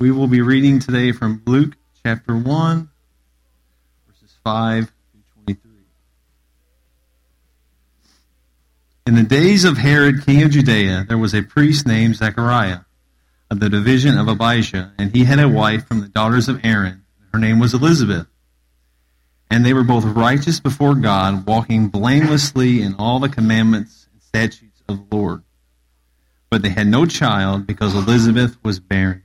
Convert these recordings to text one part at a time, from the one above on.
We will be reading today from Luke chapter 1, verses 5 through 23. In the days of Herod, king of Judea, there was a priest named Zechariah of the division of Abijah, and he had a wife from the daughters of Aaron. Her name was Elizabeth. And they were both righteous before God, walking blamelessly in all the commandments and statutes of the Lord. But they had no child because Elizabeth was barren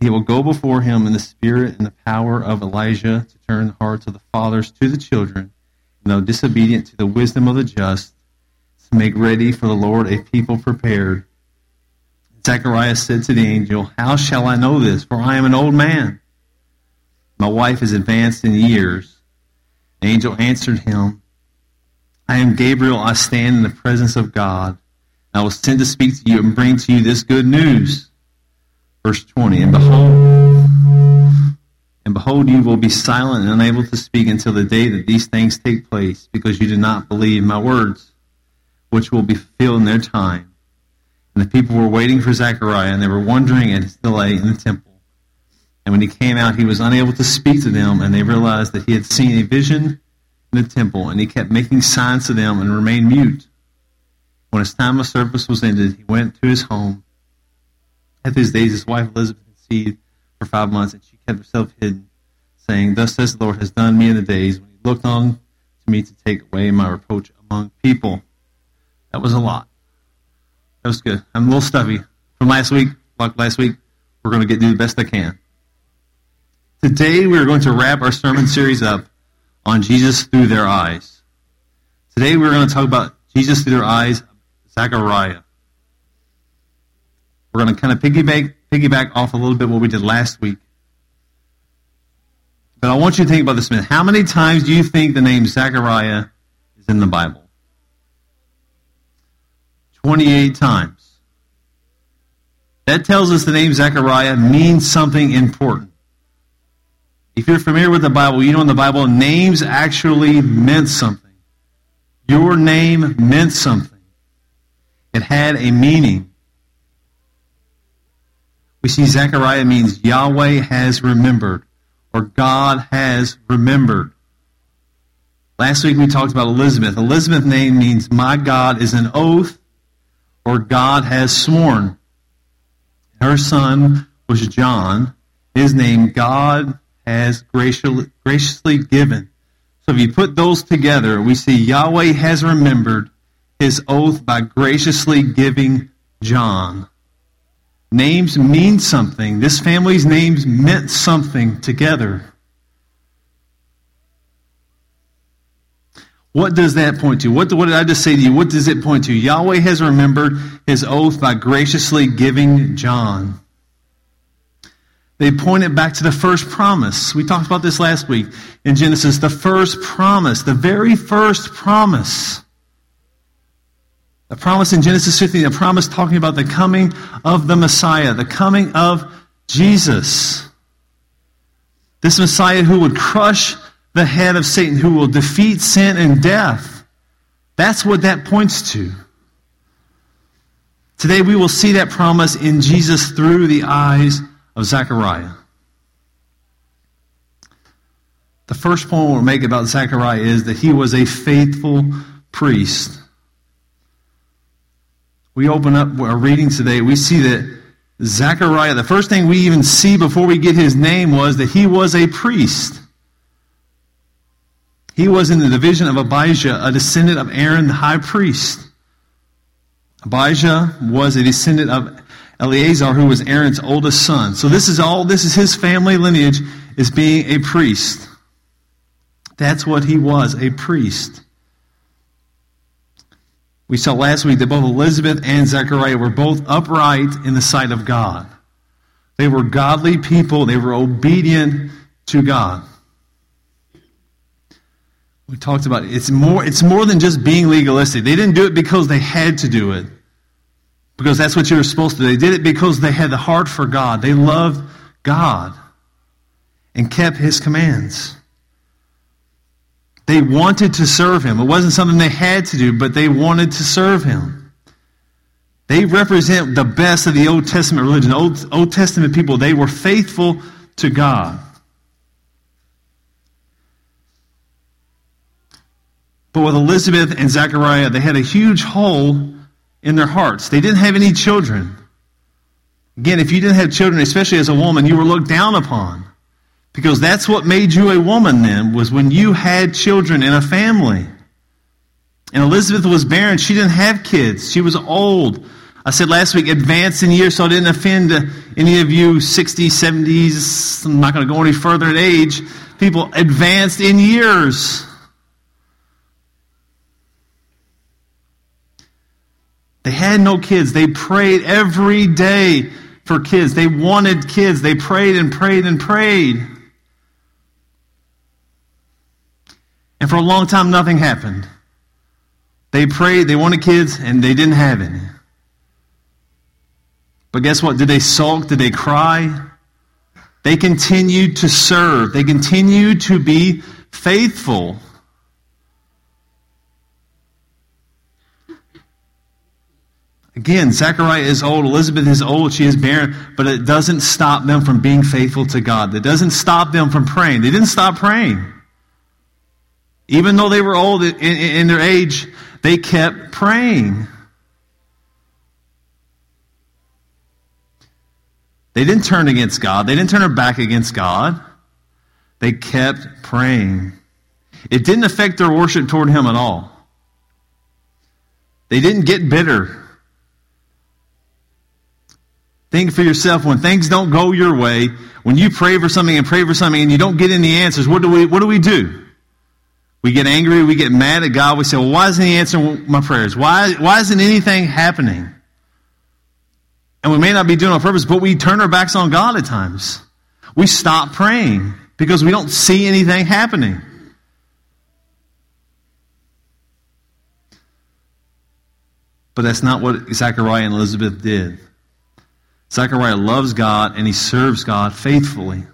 he will go before him in the spirit and the power of Elijah to turn the hearts of the fathers to the children, and though disobedient to the wisdom of the just, to make ready for the Lord a people prepared. Zechariah said to the angel, How shall I know this? For I am an old man. My wife is advanced in years. The angel answered him, I am Gabriel. I stand in the presence of God. I was sent to speak to you and bring to you this good news. Verse 20, and behold, and behold, you will be silent and unable to speak until the day that these things take place, because you did not believe my words, which will be fulfilled in their time. And the people were waiting for Zechariah, and they were wondering at his delay in the temple. And when he came out, he was unable to speak to them, and they realized that he had seen a vision in the temple, and he kept making signs to them and remained mute. When his time of service was ended, he went to his home after his days, his wife Elizabeth conceived for five months, and she kept herself hidden, saying, Thus says the Lord has done me in the days when he looked on to me to take away my reproach among people. That was a lot. That was good. I'm a little stuffy. From last week, like last week, we're going to get do the best I can. Today, we're going to wrap our sermon series up on Jesus through their eyes. Today, we're going to talk about Jesus through their eyes, Zechariah. We're going to kind of piggyback, piggyback off a little bit what we did last week. But I want you to think about this a minute. How many times do you think the name Zechariah is in the Bible? 28 times. That tells us the name Zechariah means something important. If you're familiar with the Bible, you know in the Bible, names actually meant something. Your name meant something. It had a meaning. We see Zechariah means Yahweh has remembered, or God has remembered. Last week we talked about Elizabeth. Elizabeth's name means my God is an oath, or God has sworn. Her son was John. His name, God has graciously given. So if you put those together, we see Yahweh has remembered his oath by graciously giving John. Names mean something. This family's names meant something together. What does that point to? What, what, did I just say to you? What does it point to? Yahweh has remembered his oath by graciously giving John. They point it back to the first promise. We talked about this last week in Genesis. The first promise, the very first promise. The promise in Genesis 15, the promise talking about the coming of the Messiah, the coming of Jesus. This Messiah who would crush the head of Satan, who will defeat sin and death. That's what that points to. Today we will see that promise in Jesus through the eyes of Zechariah. The first point we'll make about Zechariah is that he was a faithful priest we open up our reading today, we see that Zechariah, the first thing we even see before we get his name was that he was a priest. He was in the division of Abijah, a descendant of Aaron the high priest. Abijah was a descendant of Eleazar, who was Aaron's oldest son. So this is all, this is his family lineage, is being a priest. That's what he was, a priest. We saw last week that both Elizabeth and Zechariah were both upright in the sight of God. They were godly people, they were obedient to God. We talked about it. It's more, it's more than just being legalistic. They didn't do it because they had to do it, because that's what you were supposed to do. They did it because they had the heart for God. They loved God and kept His commands. They wanted to serve Him. It wasn't something they had to do, but they wanted to serve Him. They represent the best of the Old Testament religion. Old, Old Testament people, they were faithful to God. But with Elizabeth and Zechariah, they had a huge hole in their hearts. They didn't have any children. Again, if you didn't have children, especially as a woman, you were looked down upon. Because that's what made you a woman then, was when you had children in a family. And Elizabeth was barren. She didn't have kids. She was old. I said last week, advanced in years, so I didn't offend uh, any of you 60s, 70s. I'm not going to go any further in age. People advanced in years. They had no kids. They prayed every day for kids. They wanted kids. They prayed and prayed and prayed. And for a long time, nothing happened. They prayed, they wanted kids, and they didn't have any. But guess what? Did they sulk? Did they cry? They continued to serve. They continued to be faithful. Again, Zechariah is old, Elizabeth is old, she is barren, but it doesn't stop them from being faithful to God. It doesn't stop them from praying. They didn't stop praying. Even though they were old in, in, their age, they kept praying. They didn't turn against God. They didn't turn their back against God. They kept praying. It didn't affect their worship toward Him at all. They didn't get bitter. Think for yourself when things don't go your way, when you pray for something and pray for something and you don't get any answers, what do we, what do, we do? We get angry, we get mad at God, we say, well, why isn't He answering my prayers? Why, why isn't anything happening? And we may not be doing it on purpose, but we turn our backs on God at times. We stop praying because we don't see anything happening. But that's not what Zechariah and Elizabeth did. Zechariah loves God and he serves God faithfully.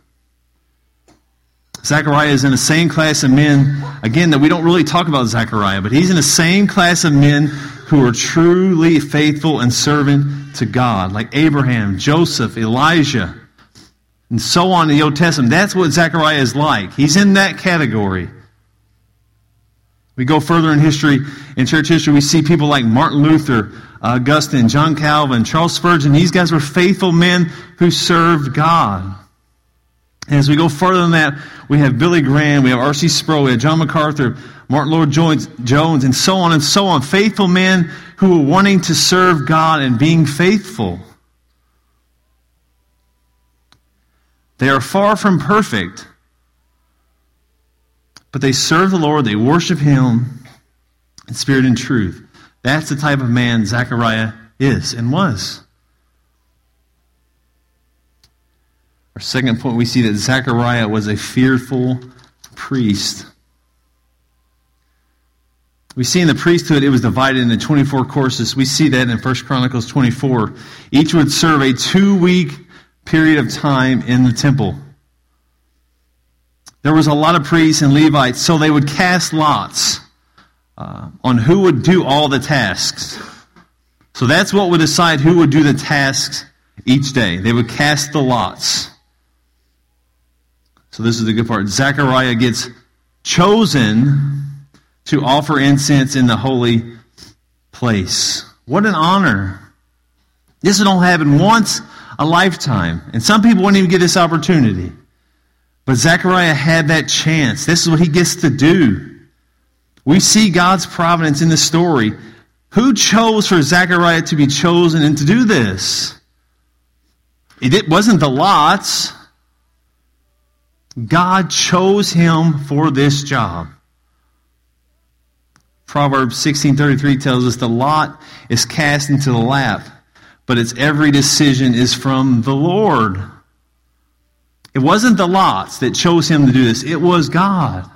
Zechariah is in the same class of men, again, that we don't really talk about Zechariah, but he's in the same class of men who are truly faithful and servant to God, like Abraham, Joseph, Elijah, and so on in the Old Testament. That's what Zechariah is like. He's in that category. We go further in history, in church history, we see people like Martin Luther, Augustine, John Calvin, Charles Spurgeon. These guys were faithful men who served God. As we go further than that, we have Billy Graham, we have R.C. Sproul, we have John MacArthur, Martyn Lloyd-Jones, Jones, and so on and so on. Faithful men who were wanting to serve God and being faithful. They are far from perfect, but they serve the Lord, they worship Him in spirit and truth. That's the type of man Zechariah is and was. Our second point, we see that Zechariah was a fearful priest. We see in the priesthood it was divided into 24 courses. We see that in 1 Chronicles 24. Each would serve a two week period of time in the temple. There was a lot of priests and Levites, so they would cast lots uh, on who would do all the tasks. So that's what would decide who would do the tasks each day. They would cast the lots. So this is the good part. Zechariah gets chosen to offer incense in the holy place. What an honor. This would only happen once a lifetime. And some people wouldn't even get this opportunity. But Zechariah had that chance. This is what he gets to do. We see God's providence in the story. Who chose for Zechariah to be chosen and to do this? It wasn't the lots. God chose him for this job. Proverbs 16:33 tells us the lot is cast into the lap, but its every decision is from the Lord. It wasn't the lots that chose him to do this, it was God.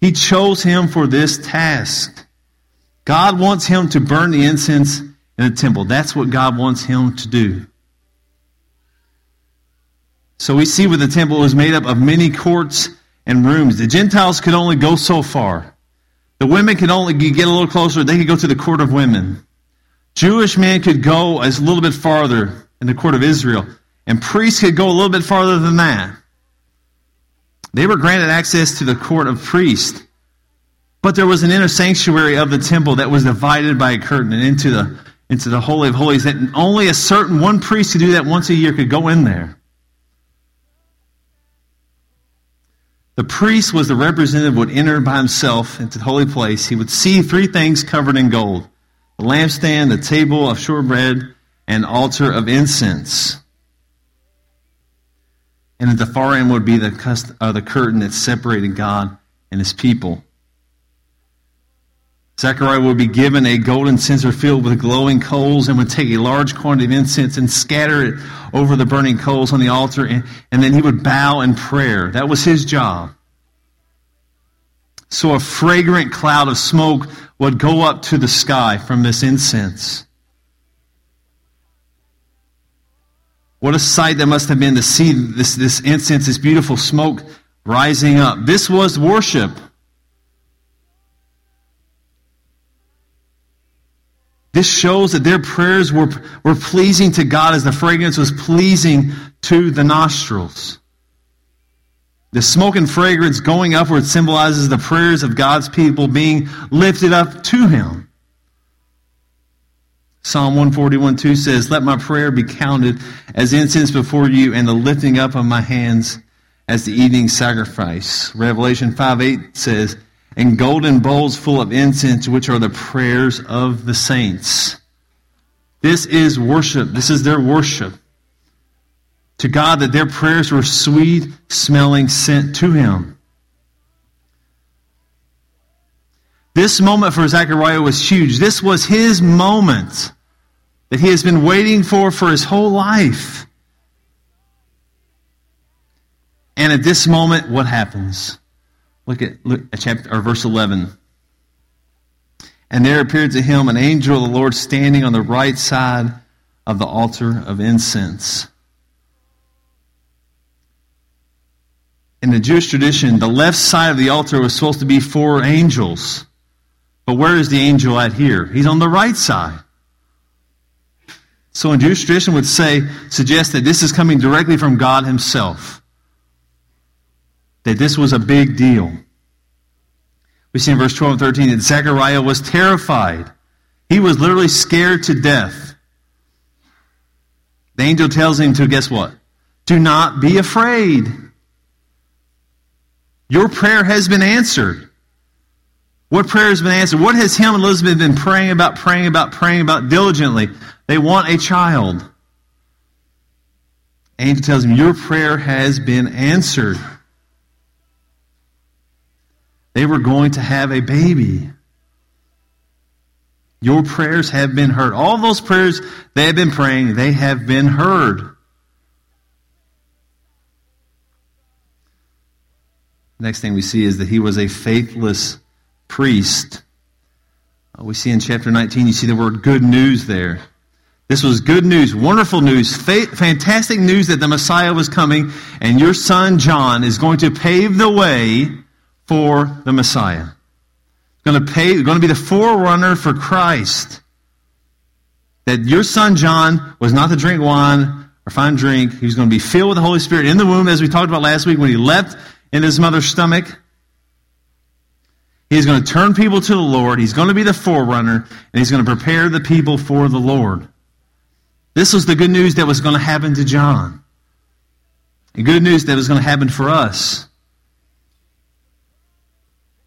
He chose him for this task. God wants him to burn the incense in the temple. That's what God wants him to do. So we see where the temple was made up of many courts and rooms. The Gentiles could only go so far. The women could only get a little closer. They could go to the court of women. Jewish men could go as a little bit farther in the court of Israel. And priests could go a little bit farther than that. They were granted access to the court of priests. But there was an inner sanctuary of the temple that was divided by a curtain and into the, into the Holy of Holies that only a certain one priest could do that once a year could go in there. The priest was the representative would enter by himself into the holy place. He would see three things covered in gold the lampstand, the table of showbread, and altar of incense. And at the far end would be the, uh, the curtain that separated God and his people. Zechariah would be given a golden censer filled with glowing coals and would take a large quantity of incense and scatter it over the burning coals on the altar, and, and then he would bow in prayer. That was his job. So a fragrant cloud of smoke would go up to the sky from this incense. What a sight that must have been to see this, this incense, this beautiful smoke rising up. This was worship. This shows that their prayers were, were pleasing to God as the fragrance was pleasing to the nostrils. The smoke and fragrance going upward symbolizes the prayers of God's people being lifted up to Him. Psalm 141 2 says, Let my prayer be counted as incense before you, and the lifting up of my hands as the evening sacrifice. Revelation 5 8 says, and golden bowls full of incense, which are the prayers of the saints. This is worship. This is their worship. To God, that their prayers were sweet smelling scent to Him. This moment for Zechariah was huge. This was his moment that he has been waiting for for his whole life. And at this moment, what happens? Look at, look at chapter or verse 11. And there appeared to him an angel of the Lord standing on the right side of the altar of incense. In the Jewish tradition, the left side of the altar was supposed to be for angels. But where is the angel at here? He's on the right side. So in Jewish tradition would say, suggest that this is coming directly from God himself that this was a big deal. We see in verse 12 and 13 that Zechariah was terrified. He was literally scared to death. The angel tells him to, guess what? Do not be afraid. Your prayer has been answered. What prayer has been answered? What has him and Elizabeth been praying about, praying about, praying about diligently? They want a child. Angel tells him, Your prayer has been answered. They were going to have a baby. Your prayers have been heard. All those prayers they have been praying, they have been heard. Next thing we see is that he was a faithless priest. Uh, we see in chapter 19, you see the word good news there. This was good news, wonderful news, fantastic news that the Messiah was coming, and your son John is going to pave the way for the Messiah. Going to pay, going to be the forerunner for Christ. That your son John was not to drink wine or fine drink. He was going to be filled with the Holy Spirit in the womb, as we talked about last week when he leapt in his mother's stomach. He's going to turn people to the Lord. He's going to be the forerunner, and he's going to prepare the people for the Lord. This was the good news that was going to happen to John. The good news that was going to happen for us.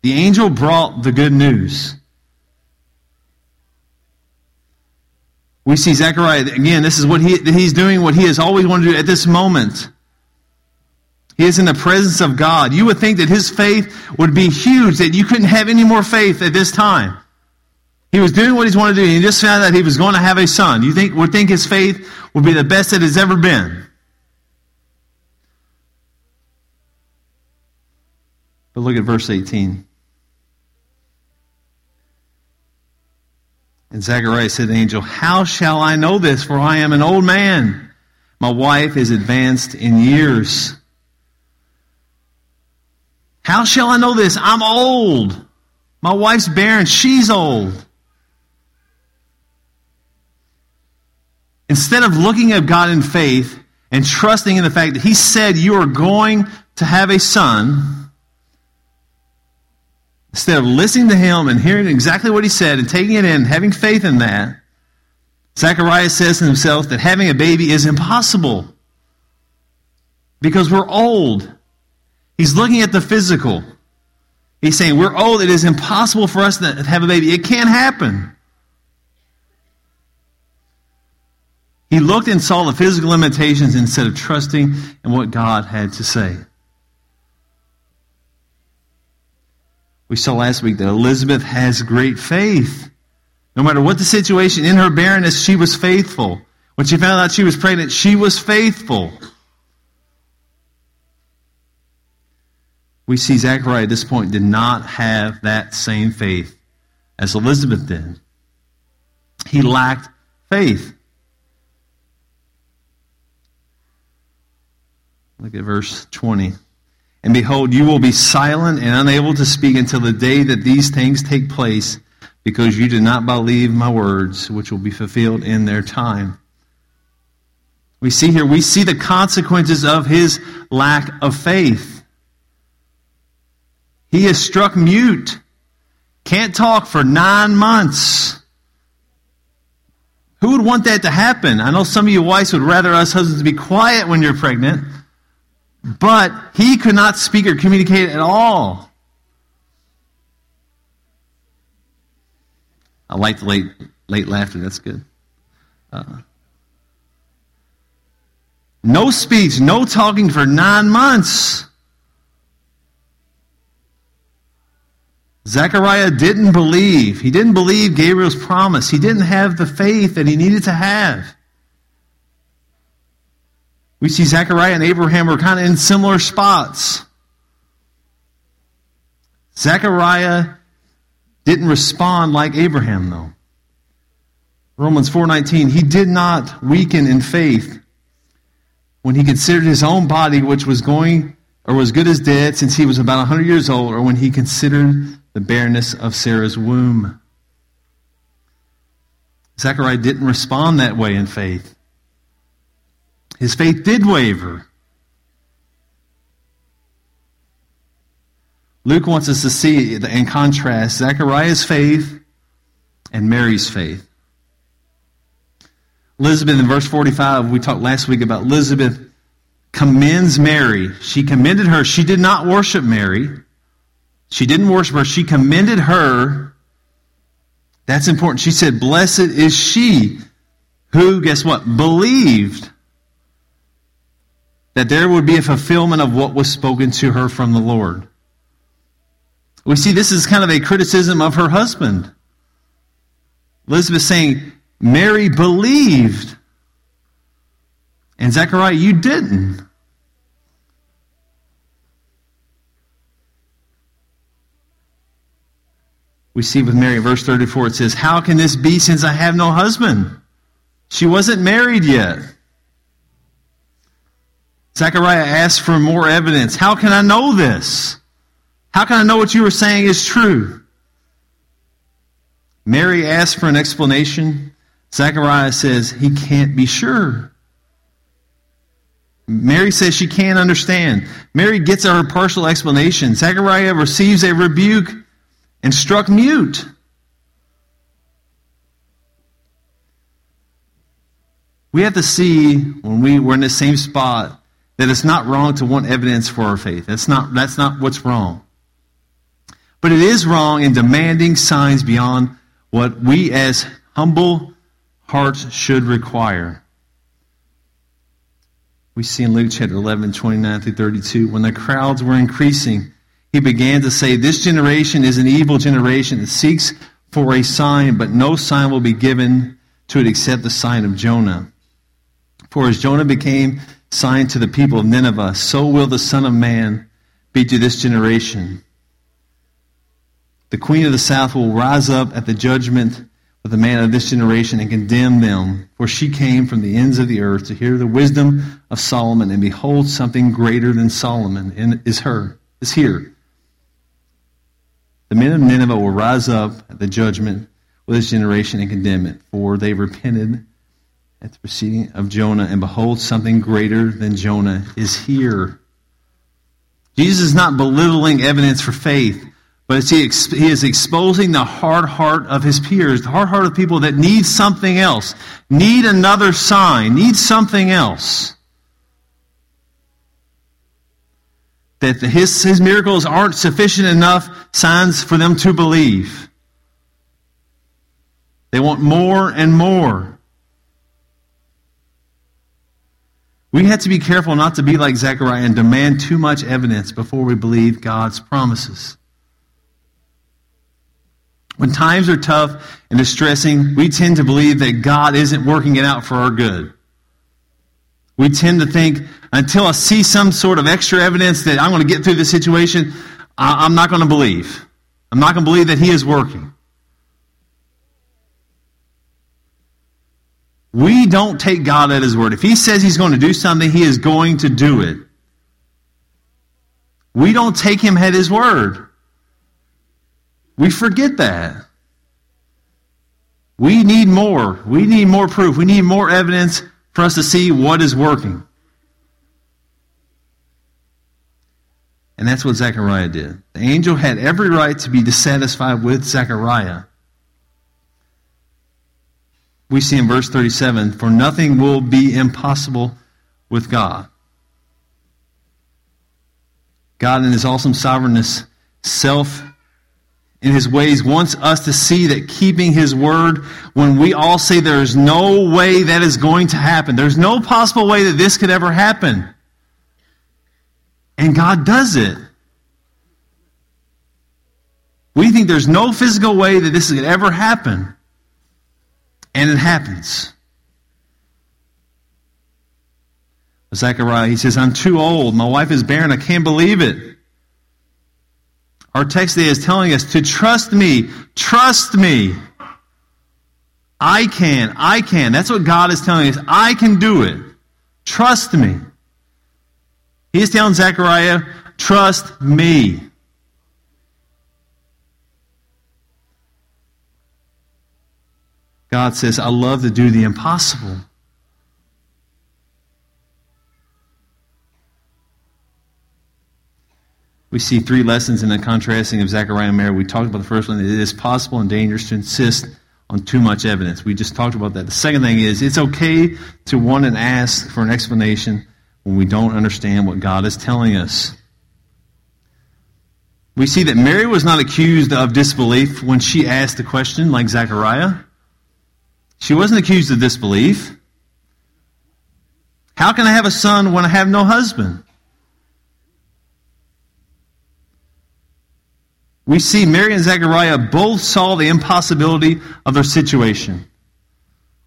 The angel brought the good news. We see Zechariah, again, this is what he, he's doing, what he has always wanted to do at this moment. He is in the presence of God. You would think that his faith would be huge, that you couldn't have any more faith at this time. He was doing what he's wanted to do, and he just found out he was going to have a son. You think would think his faith would be the best that has ever been. But look at verse 18. And Zechariah said to the angel, How shall I know this? For I am an old man. My wife is advanced in years. How shall I know this? I'm old. My wife's barren. She's old. Instead of looking at God in faith and trusting in the fact that He said you are going to have a son, instead of listening to Him and hearing exactly what He said and taking it in, having faith in that, Zechariah says to himself that having a baby is impossible because we're old. He's looking at the physical. He's saying, We're old. It is impossible for us to have a baby. It can't happen. He looked and saw the physical limitations instead of trusting in what God had to say. We saw last week that Elizabeth has great faith. No matter what the situation, in her barrenness, she was faithful. When she found out she was pregnant, she was faithful. We see Zechariah at this point did not have that same faith as Elizabeth did. He lacked faith. Look at verse 20. And behold, you will be silent and unable to speak until the day that these things take place, because you did not believe my words, which will be fulfilled in their time. We see here, we see the consequences of his lack of faith. He is struck mute, can't talk for nine months. Who would want that to happen? I know some of you wives would rather us husbands be quiet when you're pregnant. But he could not speak or communicate at all. I like the late, late laughter. That's good. Uh, no speech, no talking for nine months. Zechariah didn't believe. He didn't believe Gabriel's promise. He didn't have the faith that he needed to have. We see Zechariah and Abraham were kind of in similar spots. Zechariah didn't respond like Abraham, though. Romans 4:19, he did not weaken in faith when he considered his own body, which was going or was good as dead since he was about 100 years old, or when he considered the barrenness of Sarah's womb. Zechariah didn't respond that way in faith. His faith did waver. Luke wants us to see, in contrast, Zechariah's faith and Mary's faith. Elizabeth, in verse 45, we talked last week about Elizabeth commends Mary. She commended her. She did not worship Mary. She didn't worship her. She commended her. That's important. She said, Blessed is she who, guess what, believed that there would be a fulfillment of what was spoken to her from the Lord. We see this is kind of a criticism of her husband. Elizabeth saying, Mary believed. And Zechariah, you didn't. We see with Mary, verse 34, it says, How can this be since I have no husband? She wasn't married yet. Zechariah asked for more evidence. How can I know this? How can I know what you were saying is true? Mary asked for an explanation. Zechariah says he can't be sure. Mary says she can't understand. Mary gets her partial explanation. Zechariah receives a rebuke and struck mute. We have to see when we, we're in the same spot that it's not wrong to want evidence for our faith. That's not, that's not what's wrong. But it is wrong in demanding signs beyond what we as humble hearts should require. We see in Luke chapter 11, 29 through 32, when the crowds were increasing, he began to say, This generation is an evil generation that seeks for a sign, but no sign will be given to it except the sign of Jonah. For as Jonah became sign to the people of Nineveh, so will the Son of Man be to this generation. The queen of the south will rise up at the judgment of the man of this generation and condemn them, for she came from the ends of the earth to hear the wisdom of Solomon, and behold, something greater than Solomon is her, is here. The men of Nineveh will rise up at the judgment with this generation and condemn it, for they repented at the proceeding of Jonah, and behold, something greater than Jonah is here. Jesus is not belittling evidence for faith, but he, he is exposing the hard heart of his peers, the hard heart of people that need something else, need another sign, need something else. That his, his miracles aren't sufficient enough signs for them to believe. They want more and more. We have to be careful not to be like Zechariah and demand too much evidence before we believe God's promises. When times are tough and distressing, we tend to believe that God isn't working it out for our good. We tend to think, until I see some sort of extra evidence that I'm going to get through the situation, I'm not going to believe. I'm not going to believe that He is working. We don't take God at His word. If He says He's going to do something, He is going to do it. We don't take Him at His word. We forget that. We need more. We need more proof. We need more evidence for us to see what is working. And that's what Zechariah did. The angel had every right to be dissatisfied with Zechariah we see in verse 37 For nothing will be impossible with God. God, in his awesome sovereignness, self in his ways, wants us to see that keeping his word, when we all say there is no way that is going to happen, there's no possible way that this could ever happen. And God does it. We think there's no physical way that this could ever happen. And it happens. Zechariah, he says, I'm too old. My wife is barren. I can't believe it. Our text today is telling us to trust me. Trust me. I can. I can. That's what God is telling us. I can do it. Trust me. He's telling Zechariah, trust me. God says, I love to do the impossible. We see three lessons in the contrasting of Zechariah and Mary. We talked about the first one. It is possible and dangerous to insist on too much evidence. We just talked about that. The second thing is it's okay to want and ask for an explanation when we don't understand what God is telling us. We see that Mary was not accused of disbelief when she asked the question, like Zechariah. She wasn't accused of disbelief. How can I have a son when I have no husband? We see Mary and Zechariah both saw the impossibility of their situation.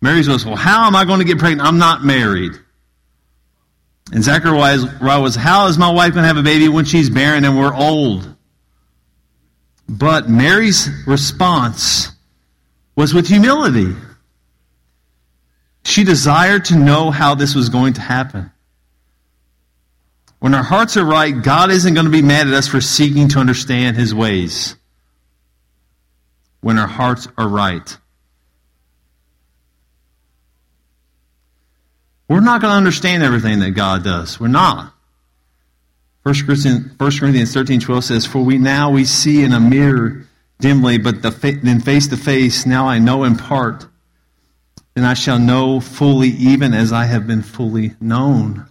Mary's was, Well, how am I going to get pregnant? I'm not married. And Zechariah was, How is my wife going to have a baby when she's barren and we're old? But Mary's response was with humility. She desired to know how this was going to happen. When our hearts are right, God isn't going to be mad at us for seeking to understand his ways. When our hearts are right. We're not going to understand everything that God does. We're not. 1 Corinthians, 1 Corinthians 13, 12 says, For we now we see in a mirror dimly, but the, then face to face, now I know in part. Then I shall know fully, even as I have been fully known.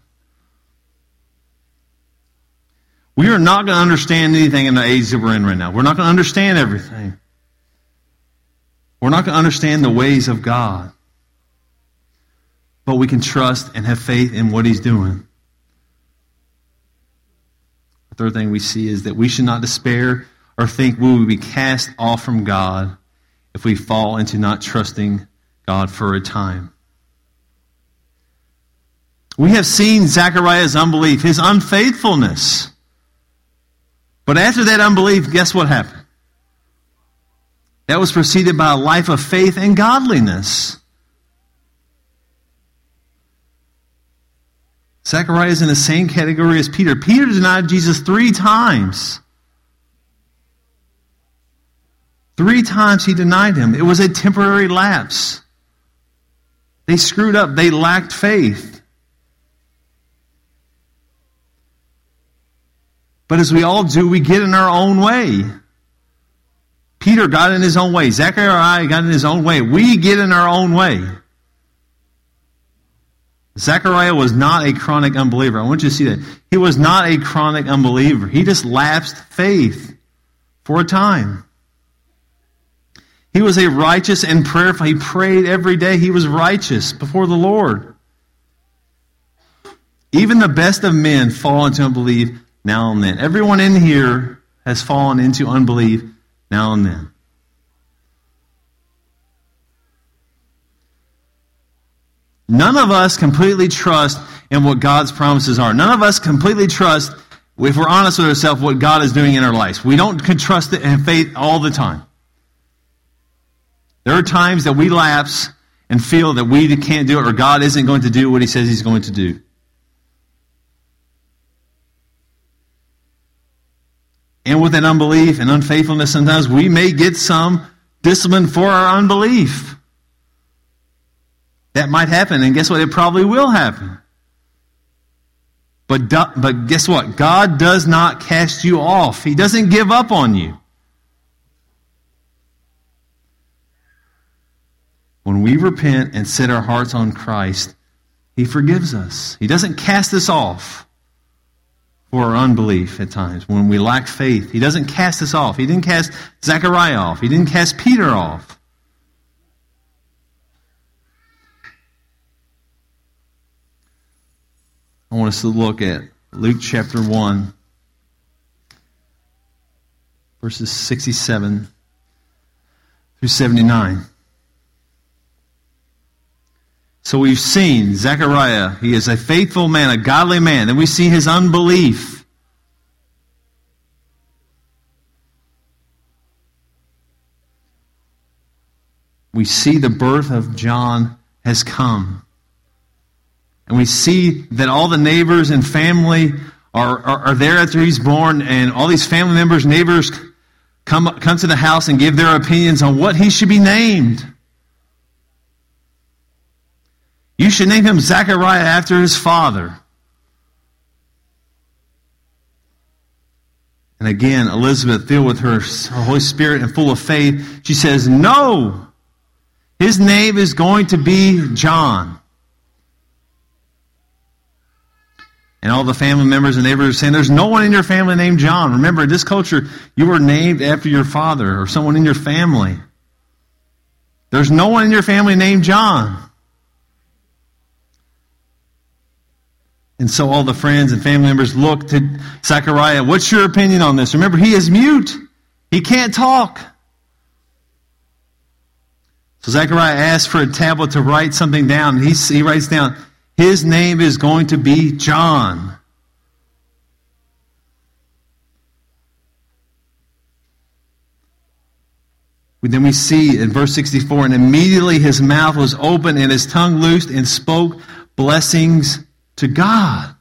We are not going to understand anything in the age that we're in right now. We're not going to understand everything. We're not going to understand the ways of God. But we can trust and have faith in what He's doing. The third thing we see is that we should not despair or think we will be cast off from God if we fall into not trusting God for a time. We have seen Zechariah's unbelief, his unfaithfulness. But after that unbelief, guess what happened? That was preceded by a life of faith and godliness. Zechariah is in the same category as Peter. Peter denied Jesus three times. Three times he denied him. It was a temporary lapse. They screwed up. They lacked faith. But as we all do, we get in our own way. Peter got in his own way. Zechariah got in his own way. We get in our own way. Zechariah was not a chronic unbeliever. I want you to see that. He was not a chronic unbeliever. He just lapsed faith for a time. He was a righteous and prayerful. He prayed every day. He was righteous before the Lord. Even the best of men fall into unbelief now and then. Everyone in here has fallen into unbelief now and then. None of us completely trust in what God's promises are. None of us completely trust, if we're honest with ourselves, what God is doing in our lives. We don't trust it in faith all the time. There are times that we lapse and feel that we can't do it or God isn't going to do what he says he's going to do. And with an unbelief and unfaithfulness, sometimes we may get some discipline for our unbelief. That might happen, and guess what? It probably will happen. But, but guess what? God does not cast you off. He doesn't give up on you. When we repent and set our hearts on Christ, He forgives us. He doesn't cast us off for our unbelief at times. When we lack faith, He doesn't cast us off. He didn't cast Zechariah off. He didn't cast Peter off. I want us to look at Luke chapter 1, verses 67 through 79. So we've seen Zechariah. He is a faithful man, a godly man. Then we see his unbelief. We see the birth of John has come. And we see that all the neighbors and family are, are, are, there after he's born, and all these family members, neighbors come, come to the house and give their opinions on what he should be named. You should name him Zechariah after his father. And again, Elizabeth, filled with her, her Holy Spirit and full of faith, she says, No! His name is going to be John. And all the family members and neighbors are saying, There's no one in your family named John. Remember, in this culture, you were named after your father or someone in your family. There's no one in your family named John. And so all the friends and family members look to Zechariah. What's your opinion on this? Remember, he is mute. He can't talk. So Zechariah asks for a tablet to write something down. He, he writes down, his name is going to be John. Then we see in verse 64, and immediately his mouth was open and his tongue loosed and spoke blessings to God.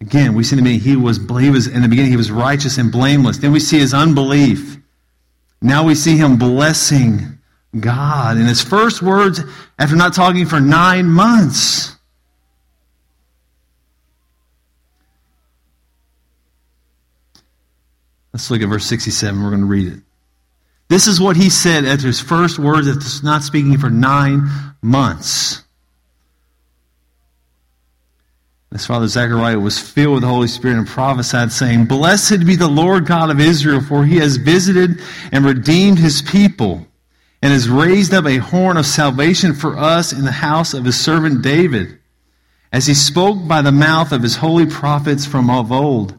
Again, we see in the beginning he was, he was in the beginning he was righteous and blameless. Then we see his unbelief. Now we see him blessing God in his first words after not talking for nine months. Let's look at verse 67. We're going to read it. This is what he said at his first words after not speaking for nine months. His father Zechariah was filled with the Holy Spirit and prophesied, saying, Blessed be the Lord God of Israel, for he has visited and redeemed his people, and has raised up a horn of salvation for us in the house of his servant David, as he spoke by the mouth of his holy prophets from of old,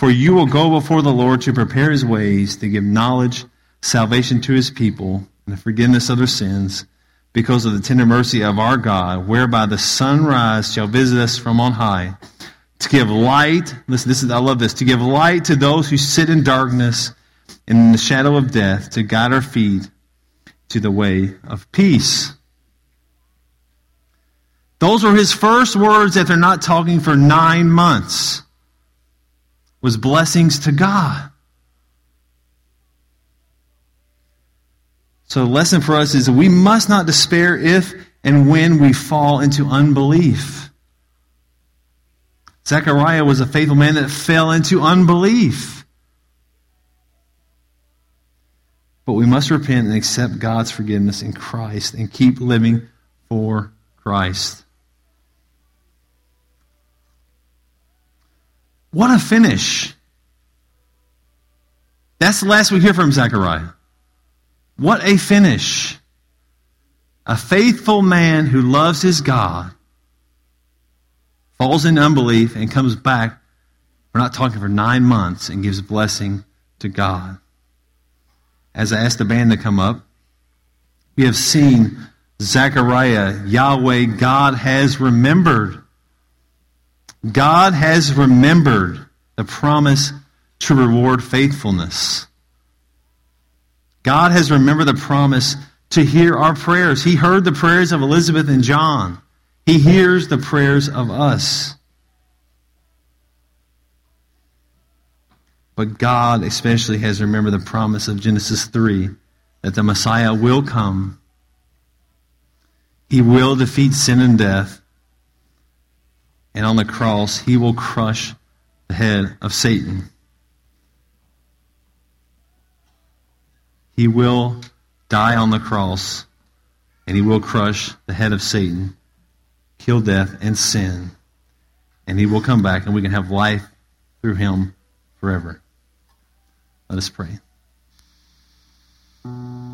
For you will go before the Lord to prepare his ways, to give knowledge, salvation to his people, and the forgiveness of their sins, because of the tender mercy of our God, whereby the sunrise shall visit us from on high to give light. Listen, this is I love this. To give light to those who sit in darkness and in the shadow of death, to guide our feet to the way of peace. Those were his first words after not talking for nine months. Was blessings to God. So the lesson for us is we must not despair if and when we fall into unbelief. Zechariah was a faithful man that fell into unbelief. But we must repent and accept God's forgiveness in Christ and keep living for Christ. What a finish. That's the last we hear from Zechariah. What a finish. A faithful man who loves his God falls in unbelief, and comes back, we're not talking for nine months, and gives blessing to God. As I asked the band to come up, we have seen Zechariah, Yahweh, God has remembered. God has remembered the promise to reward faithfulness. God has remembered the promise to hear our prayers. He heard the prayers of Elizabeth and John. He hears the prayers of us. But God especially has remembered the promise of Genesis 3 that the Messiah will come. He will defeat sin and death. And on the cross, he will crush the head of Satan. He will die on the cross, and he will crush the head of Satan kill death and sin. And he will come back and we can have life through him forever. Let us pray.